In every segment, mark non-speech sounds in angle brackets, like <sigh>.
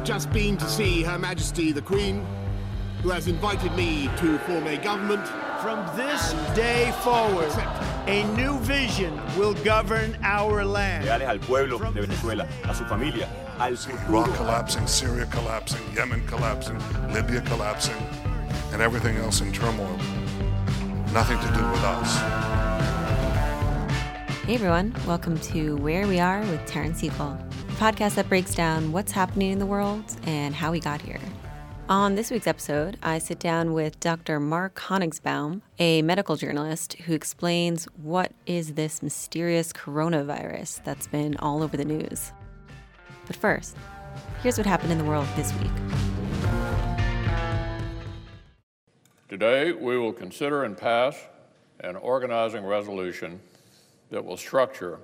I have just been to see Her Majesty the Queen, who has invited me to form a government. From this day forward, a new vision will govern our land. Leales al pueblo de Venezuela, a su familia, al futuro. Iraq collapsing, Syria collapsing, Yemen collapsing, Libya collapsing, and everything else in turmoil. Nothing to do with us. Hey everyone, welcome to Where We Are with Terrence Sewell, a podcast that breaks down what's happening in the world and how we got here. On this week's episode, I sit down with Dr. Mark Honigsbaum, a medical journalist who explains what is this mysterious coronavirus that's been all over the news. But first, here's what happened in the world this week. Today, we will consider and pass an organizing resolution that will structure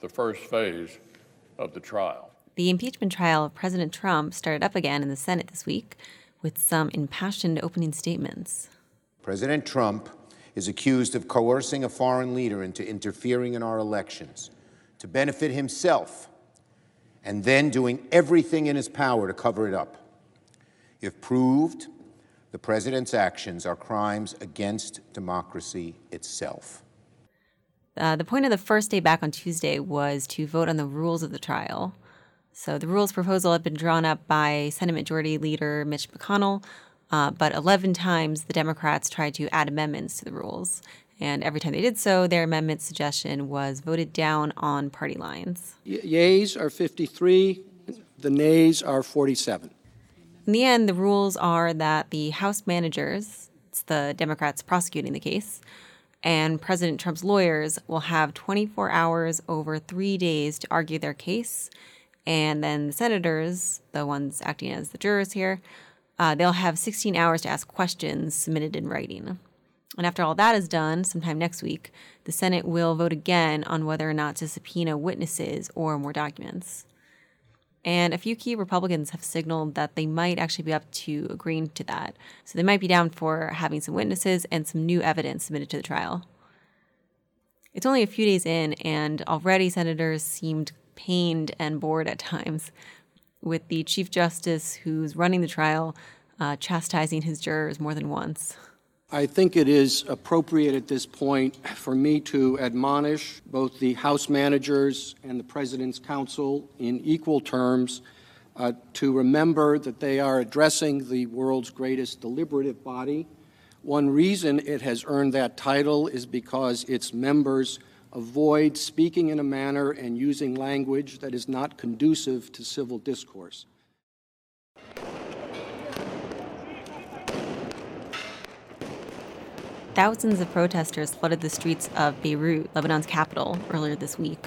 the first phase of the trial. The impeachment trial of President Trump started up again in the Senate this week with some impassioned opening statements. President Trump is accused of coercing a foreign leader into interfering in our elections to benefit himself and then doing everything in his power to cover it up. If proved, the president's actions are crimes against democracy itself. Uh, the point of the first day back on Tuesday was to vote on the rules of the trial. So the rules proposal had been drawn up by Senate Majority Leader Mitch McConnell, uh, but 11 times the Democrats tried to add amendments to the rules. And every time they did so, their amendment suggestion was voted down on party lines. Y- yeas are 53, the nays are 47. In the end, the rules are that the House managers, it's the Democrats prosecuting the case, and President Trump's lawyers will have 24 hours over three days to argue their case. And then the senators, the ones acting as the jurors here, uh, they'll have 16 hours to ask questions submitted in writing. And after all that is done, sometime next week, the Senate will vote again on whether or not to subpoena witnesses or more documents. And a few key Republicans have signaled that they might actually be up to agreeing to that. So they might be down for having some witnesses and some new evidence submitted to the trial. It's only a few days in, and already senators seemed pained and bored at times, with the Chief Justice who's running the trial uh, chastising his jurors more than once. I think it is appropriate at this point for me to admonish both the House managers and the President's Counsel in equal terms uh, to remember that they are addressing the world's greatest deliberative body. One reason it has earned that title is because its members avoid speaking in a manner and using language that is not conducive to civil discourse. Thousands of protesters flooded the streets of Beirut, Lebanon's capital, earlier this week.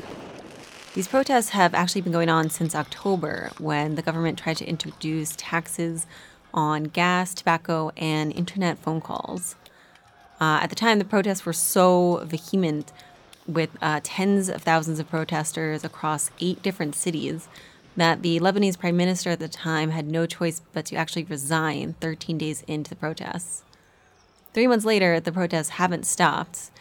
These protests have actually been going on since October, when the government tried to introduce taxes on gas, tobacco, and internet phone calls. Uh, at the time, the protests were so vehement, with uh, tens of thousands of protesters across eight different cities, that the Lebanese prime minister at the time had no choice but to actually resign 13 days into the protests. Three months later, the protests haven't stopped.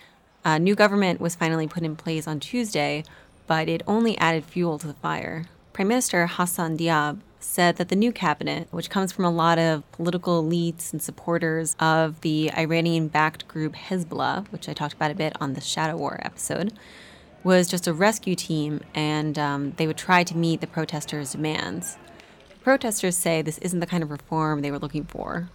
A new government was finally put in place on Tuesday, but it only added fuel to the fire. Prime Minister Hassan Diab said that the new cabinet, which comes from a lot of political elites and supporters of the Iranian backed group Hezbollah, which I talked about a bit on the Shadow War episode, was just a rescue team and um, they would try to meet the protesters' demands. Protesters say this isn't the kind of reform they were looking for.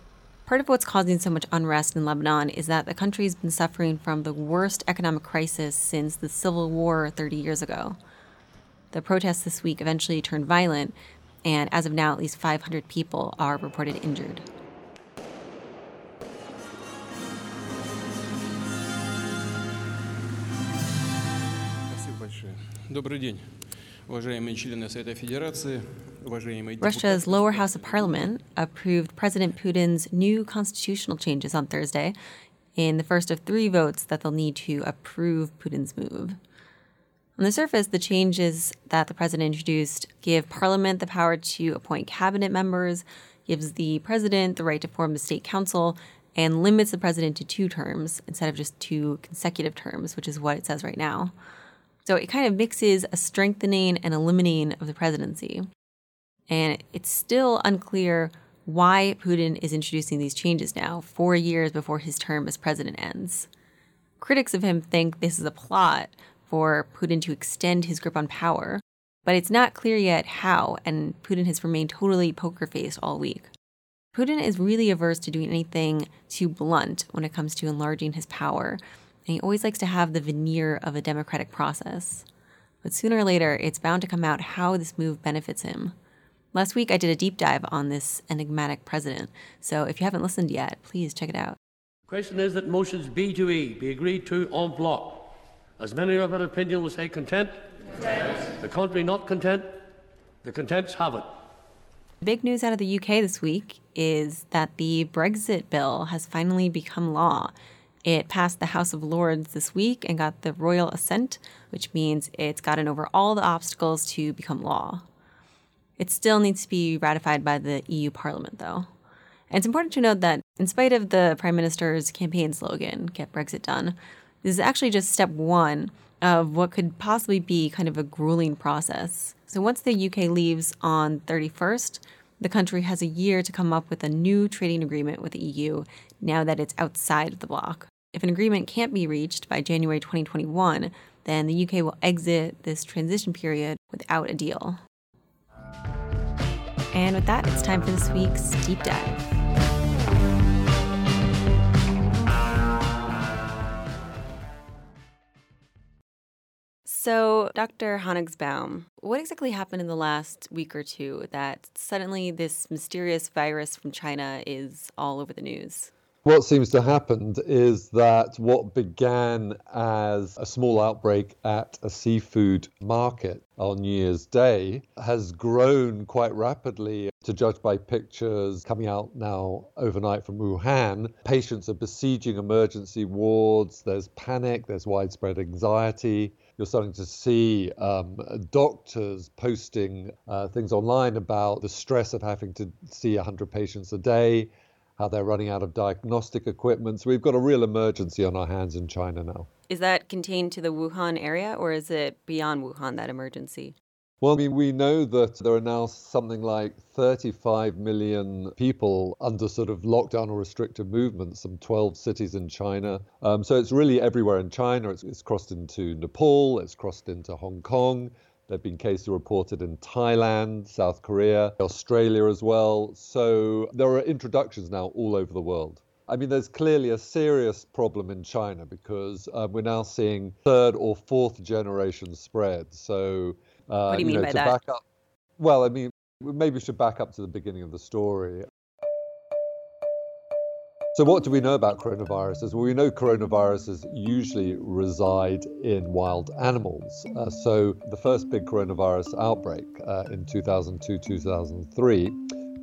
Part of what's causing so much unrest in Lebanon is that the country's been suffering from the worst economic crisis since the civil war 30 years ago. The protests this week eventually turned violent, and as of now, at least 500 people are reported injured. Добрый день. Russia's lower house of parliament approved President Putin's new constitutional changes on Thursday in the first of three votes that they'll need to approve Putin's move. On the surface, the changes that the president introduced give parliament the power to appoint cabinet members, gives the president the right to form the state council, and limits the president to two terms instead of just two consecutive terms, which is what it says right now. So it kind of mixes a strengthening and a limiting of the presidency. And it's still unclear why Putin is introducing these changes now, four years before his term as president ends. Critics of him think this is a plot for Putin to extend his grip on power, but it's not clear yet how, and Putin has remained totally poker faced all week. Putin is really averse to doing anything too blunt when it comes to enlarging his power, and he always likes to have the veneer of a democratic process. But sooner or later, it's bound to come out how this move benefits him. Last week, I did a deep dive on this enigmatic president, so if you haven't listened yet, please check it out. The Question is that motions B to E be agreed to en bloc. As many of our opinion will say content, content. the contrary not content, the contents have it. Big news out of the UK this week is that the Brexit bill has finally become law. It passed the House of Lords this week and got the royal assent, which means it's gotten over all the obstacles to become law. It still needs to be ratified by the EU Parliament, though. And it's important to note that, in spite of the Prime Minister's campaign slogan, Get Brexit Done, this is actually just step one of what could possibly be kind of a grueling process. So once the UK leaves on 31st, the country has a year to come up with a new trading agreement with the EU now that it's outside of the bloc. If an agreement can't be reached by January 2021, then the UK will exit this transition period without a deal. And with that, it's time for this week's deep dive. So, Dr. Honigsbaum, what exactly happened in the last week or two that suddenly this mysterious virus from China is all over the news? What seems to have happened is that what began as a small outbreak at a seafood market on New Year's Day has grown quite rapidly. To judge by pictures coming out now overnight from Wuhan, patients are besieging emergency wards, there's panic, there's widespread anxiety. You're starting to see um, doctors posting uh, things online about the stress of having to see 100 patients a day, how they're running out of diagnostic equipment. So we've got a real emergency on our hands in China now. Is that contained to the Wuhan area or is it beyond Wuhan, that emergency? Well, I mean, we know that there are now something like 35 million people under sort of lockdown or restricted movement, some 12 cities in China. Um, so it's really everywhere in China. It's, it's crossed into Nepal, it's crossed into Hong Kong. There have been cases reported in Thailand, South Korea, Australia as well. So there are introductions now all over the world. I mean, there's clearly a serious problem in China because uh, we're now seeing third or fourth generation spread. So uh, what do you, you mean know, by that? Up, well, I mean, maybe we should back up to the beginning of the story. So, what do we know about coronaviruses? Well, we know coronaviruses usually reside in wild animals. Uh, so, the first big coronavirus outbreak uh, in 2002 2003,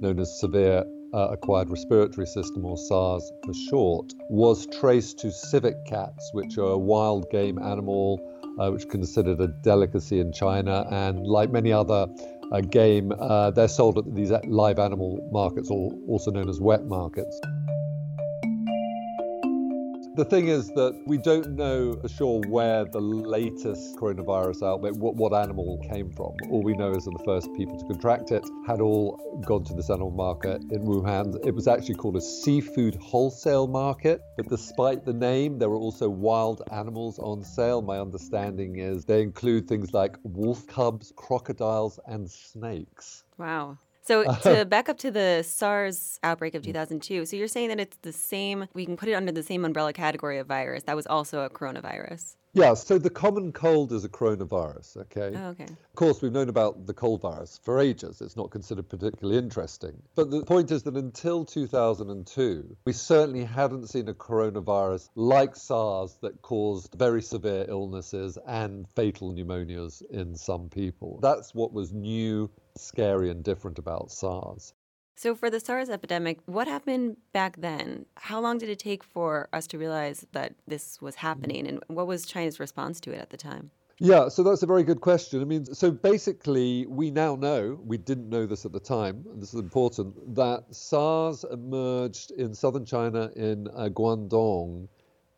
known as severe uh, acquired respiratory system, or SARS for short, was traced to civet cats, which are a wild game animal uh, which is considered a delicacy in China. And like many other uh, game, uh, they're sold at these live animal markets, also known as wet markets. The thing is that we don't know for sure where the latest coronavirus outbreak, what, what animal came from. All we know is that the first people to contract it had all gone to this animal market in Wuhan. It was actually called a seafood wholesale market, but despite the name, there were also wild animals on sale. My understanding is they include things like wolf cubs, crocodiles, and snakes. Wow. So <laughs> to back up to the SARS outbreak of mm. 2002, so you're saying that it's the same, we can put it under the same umbrella category of virus. That was also a coronavirus. Yeah, so the common cold is a coronavirus, okay? Oh, okay. Of course, we've known about the cold virus for ages. It's not considered particularly interesting. But the point is that until 2002, we certainly hadn't seen a coronavirus like SARS that caused very severe illnesses and fatal pneumonias in some people. That's what was new, scary, and different about SARS. So, for the SARS epidemic, what happened back then? How long did it take for us to realize that this was happening? And what was China's response to it at the time? Yeah, so that's a very good question. I mean, so basically, we now know, we didn't know this at the time, and this is important, that SARS emerged in southern China in uh, Guangdong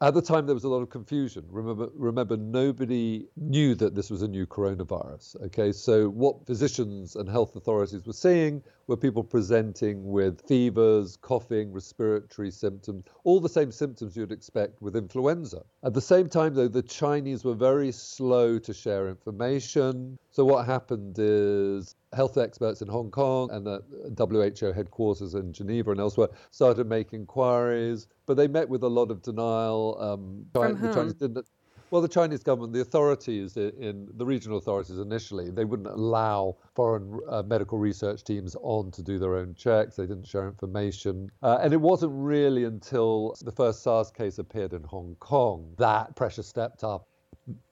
at the time, there was a lot of confusion. Remember, remember, nobody knew that this was a new coronavirus. Okay, so what physicians and health authorities were seeing were people presenting with fevers, coughing, respiratory symptoms, all the same symptoms you'd expect with influenza. At the same time, though, the Chinese were very slow to share information. So what happened is health experts in Hong Kong and the WHO headquarters in Geneva and elsewhere started making inquiries, but they met with a lot of denial. Um, From whom? Well, the Chinese government, the authorities in the regional authorities initially, they wouldn't allow foreign uh, medical research teams on to do their own checks. They didn't share information. Uh, and it wasn't really until the first SARS case appeared in Hong Kong that pressure stepped up.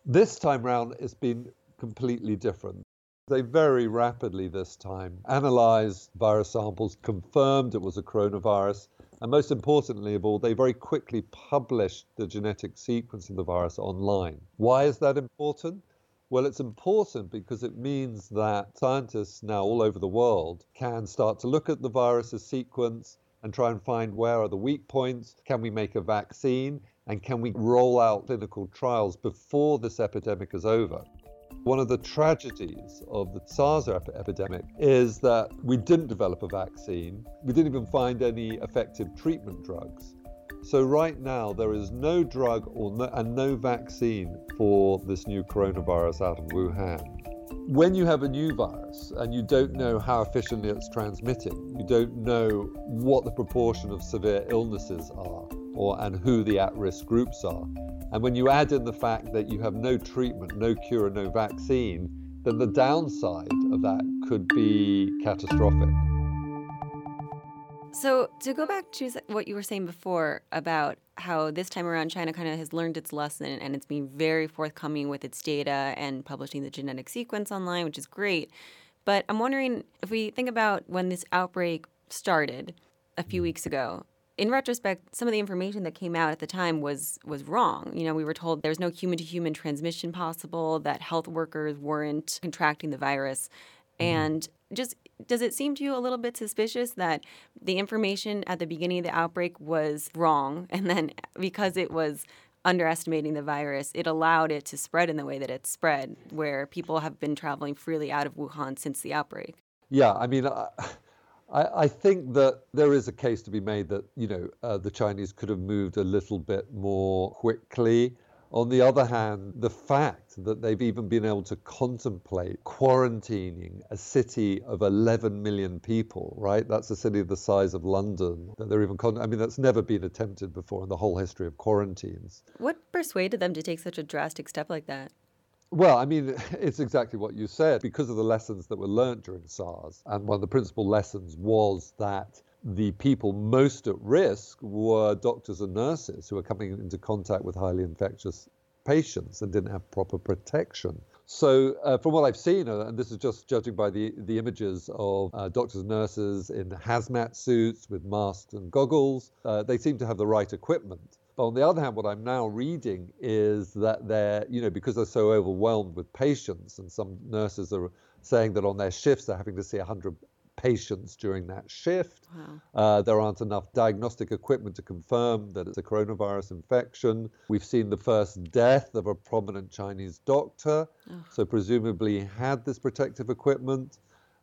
This time round, it's been completely different. They very rapidly this time analyzed virus samples, confirmed it was a coronavirus, and most importantly of all, they very quickly published the genetic sequence of the virus online. Why is that important? Well, it's important because it means that scientists now all over the world can start to look at the virus's sequence and try and find where are the weak points, can we make a vaccine, and can we roll out clinical trials before this epidemic is over. One of the tragedies of the SARS ep- epidemic is that we didn't develop a vaccine. We didn't even find any effective treatment drugs. So right now there is no drug or no, and no vaccine for this new coronavirus out of Wuhan. When you have a new virus and you don't know how efficiently it's transmitting, you don't know what the proportion of severe illnesses are or and who the at-risk groups are, and when you add in the fact that you have no treatment, no cure, no vaccine, then the downside of that could be catastrophic. So, to go back to what you were saying before about how this time around China kind of has learned its lesson and it's being very forthcoming with its data and publishing the genetic sequence online, which is great. But I'm wondering if we think about when this outbreak started a few mm. weeks ago, in retrospect, some of the information that came out at the time was was wrong. You know, we were told there was no human to human transmission possible, that health workers weren't contracting the virus. Mm-hmm. And just does it seem to you a little bit suspicious that the information at the beginning of the outbreak was wrong <laughs> and then because it was underestimating the virus, it allowed it to spread in the way that it spread, where people have been traveling freely out of Wuhan since the outbreak? Yeah, I mean, uh, I, I think that there is a case to be made that you know uh, the Chinese could have moved a little bit more quickly. On the other hand, the fact that they've even been able to contemplate quarantining a city of 11 million people, right? That's a city the size of London. That they're even, con- I mean, that's never been attempted before in the whole history of quarantines. What persuaded them to take such a drastic step like that? Well, I mean, <laughs> it's exactly what you said. Because of the lessons that were learned during SARS, and one of the principal lessons was that the people most at risk were doctors and nurses who were coming into contact with highly infectious patients and didn't have proper protection. So, uh, from what I've seen, uh, and this is just judging by the, the images of uh, doctors and nurses in hazmat suits with masks and goggles, uh, they seem to have the right equipment. But on the other hand, what I'm now reading is that they're, you know, because they're so overwhelmed with patients, and some nurses are saying that on their shifts they're having to see 100 patients during that shift. Wow. Uh, there aren't enough diagnostic equipment to confirm that it's a coronavirus infection. We've seen the first death of a prominent Chinese doctor, so presumably he had this protective equipment.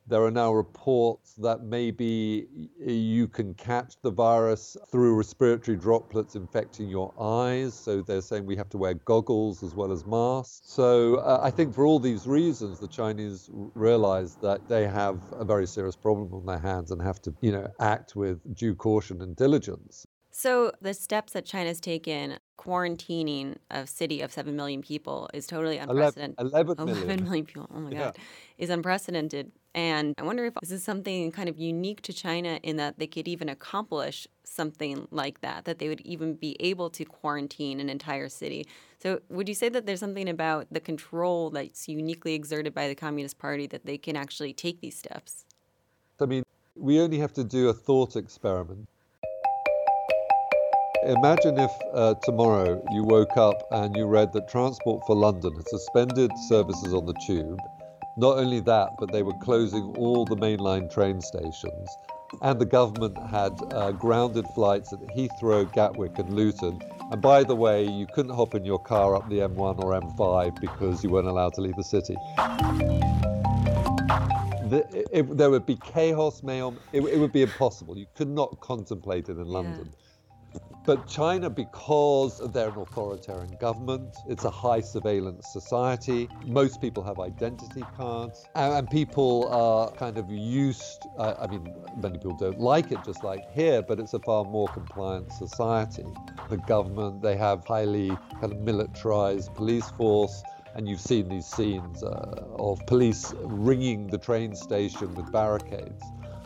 There are now reports that maybe you can catch the virus through respiratory droplets infecting your eyes. So they're saying we have to wear goggles as well as masks. So uh, I think for all these reasons, the Chinese realize that they have a very serious problem on their hands and have to, you know, act with due caution and diligence. So, the steps that China's taken, quarantining a city of 7 million people, is totally unprecedented. 11 million. 11 <laughs> million people, oh my Yeah. God, is unprecedented. And I wonder if this is something kind of unique to China in that they could even accomplish something like that, that they would even be able to quarantine an entire city. So, would you say that there's something about the control that's uniquely exerted by the Communist Party that they can actually take these steps? I mean, we only have to do a thought experiment. Imagine if uh, tomorrow you woke up and you read that Transport for London had suspended services on the tube. Not only that, but they were closing all the mainline train stations. And the government had uh, grounded flights at Heathrow, Gatwick, and Luton. And by the way, you couldn't hop in your car up the M1 or M5 because you weren't allowed to leave the city. The, it, there would be chaos, mayhem. It, it would be impossible. You could not contemplate it in London. But China, because they're an authoritarian government, it's a high surveillance society. Most people have identity cards, and, people are kind of used. Uh, I mean, many people don't like it, just like here, but it's a far more compliant society. The government, they have highly kind of militarized police force. And you've seen these scenes uh, of police ringing the train station with barricades.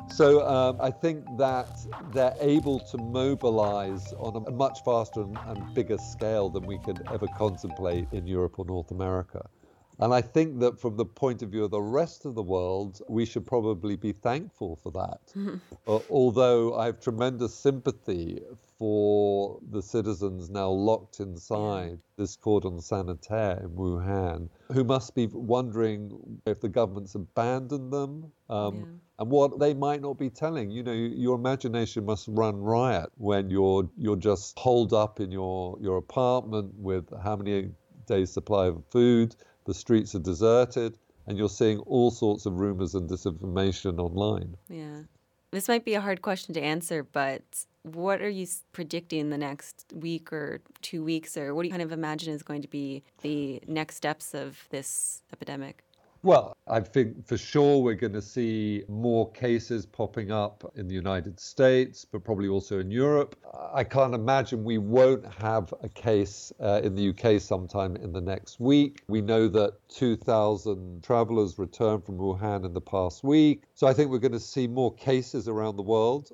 So um, I think that they're able to mobilize on a much faster and, and bigger scale than we could ever contemplate in Europe or North America. And I think that from the point of view of the rest of the world, we should probably be thankful for that. <laughs> Uh, although I have tremendous sympathy for the citizens now locked inside this cordon sanitaire in Wuhan, who must be wondering if the government's abandoned them um, and what they might not be telling. You know, your imagination must run riot when you're you're just holed up in your your apartment with how many days' supply of food. The streets are deserted, and you're seeing all sorts of rumors and disinformation online. Yeah. This might be a hard question to answer, but what are you predicting the next week or two weeks, or what do you kind of imagine is going to be the next steps of this epidemic? Well, I think for sure we're going to see more cases popping up in the United States, but probably also in Europe. I can't imagine we won't have a case uh, in the UK sometime in the next week. We know that 2,000 travelers returned from Wuhan in the past week. So I think we're going to see more cases around the world.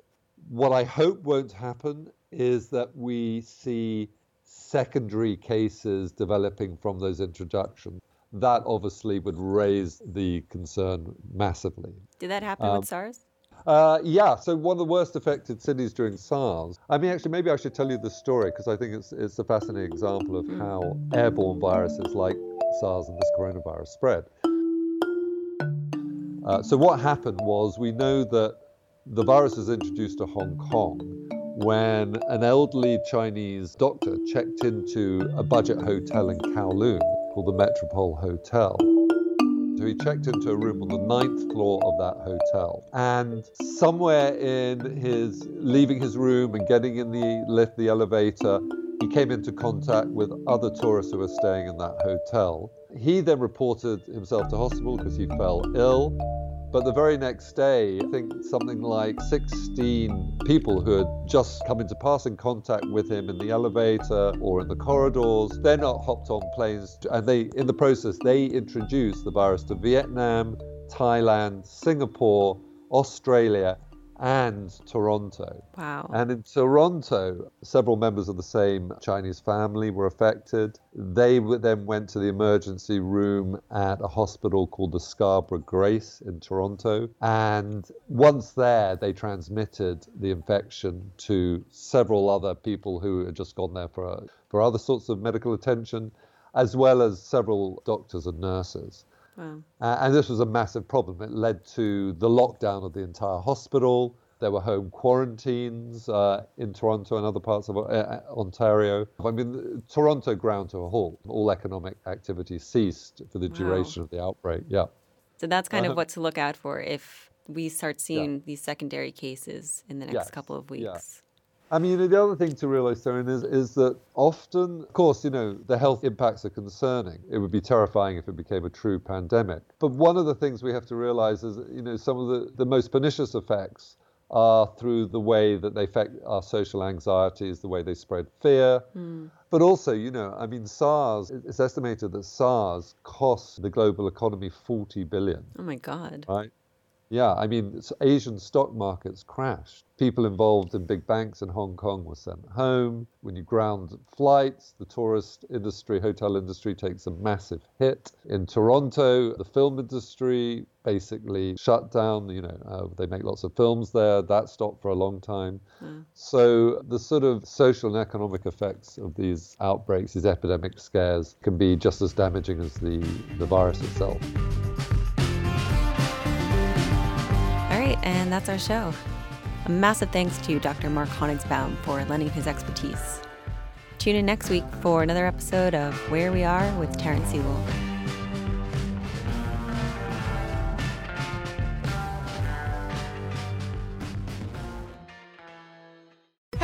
What I hope won't happen is that we see secondary cases developing from those introductions that obviously would raise the concern massively. Did that happen Um, with SARS? Uh, yeah, so one of the worst affected cities during SARS. I mean, actually, maybe I should tell you the story because I think it's, it's a fascinating example of how airborne viruses like SARS and this coronavirus spread. Uh, so, what happened was we know that the virus was introduced to Hong Kong when an elderly Chinese doctor checked into a budget hotel in Kowloon called the Metropole Hotel. So he checked into a room on the ninth floor of that hotel. And somewhere in his leaving his room and getting in the lift, the elevator, he came into contact with other tourists who were staying in that hotel. He then reported himself to hospital because he fell ill. But the very next day, I think something like 16 people who had just come into passing contact with him in the elevator or in the corridors, they're not hopped on planes. And they, in the process, they introduced the virus to Vietnam, Thailand, Singapore, Australia, and Toronto. Wow. And in Toronto, several members of the same Chinese family were affected. They then went to the emergency room at a hospital called the Scarborough Grace in Toronto. And once there, they transmitted the infection to several other people who had just gone there for, for other sorts of medical attention, as well as several doctors and nurses. Wow. Uh, and this was a massive problem. It led to the lockdown of the entire hospital. There were home quarantines uh, in Toronto and other parts of uh, Ontario. I mean, Toronto ground to a halt. All economic activity ceased for the Wow. duration of the outbreak. Yeah. So that's kind Uh-huh. of what to look out for if we start seeing these secondary cases in the next Yes, couple of yeah. weeks. I mean, the other thing to realize, Darren, is, is that often, of course, you know, the health impacts are concerning. It would be terrifying if it became a true pandemic. But one of the things we have to realize is, that, you know, some of the, the most pernicious effects are through the way that they affect our social anxieties, the way they spread fear. Mm. But also, you know, I mean, SARS, it's estimated that SARS cost the global economy 40 billion. Oh my God. Right? Yeah, I mean, Asian stock markets crashed. People involved in big banks in Hong Kong were sent home. When you ground flights, the tourist industry, hotel industry takes a massive hit. In Toronto, the film industry basically shut down. You know, uh, they make lots of films there. That stopped for a long time. Mm. So the sort of social and economic effects of these outbreaks, these epidemic scares, can be just as damaging as the, the virus itself. And that's our show. A massive thanks to Dr. Mark Honigsbaum for lending his expertise. Tune in next week for another episode of Where We Are with Terence Sewell.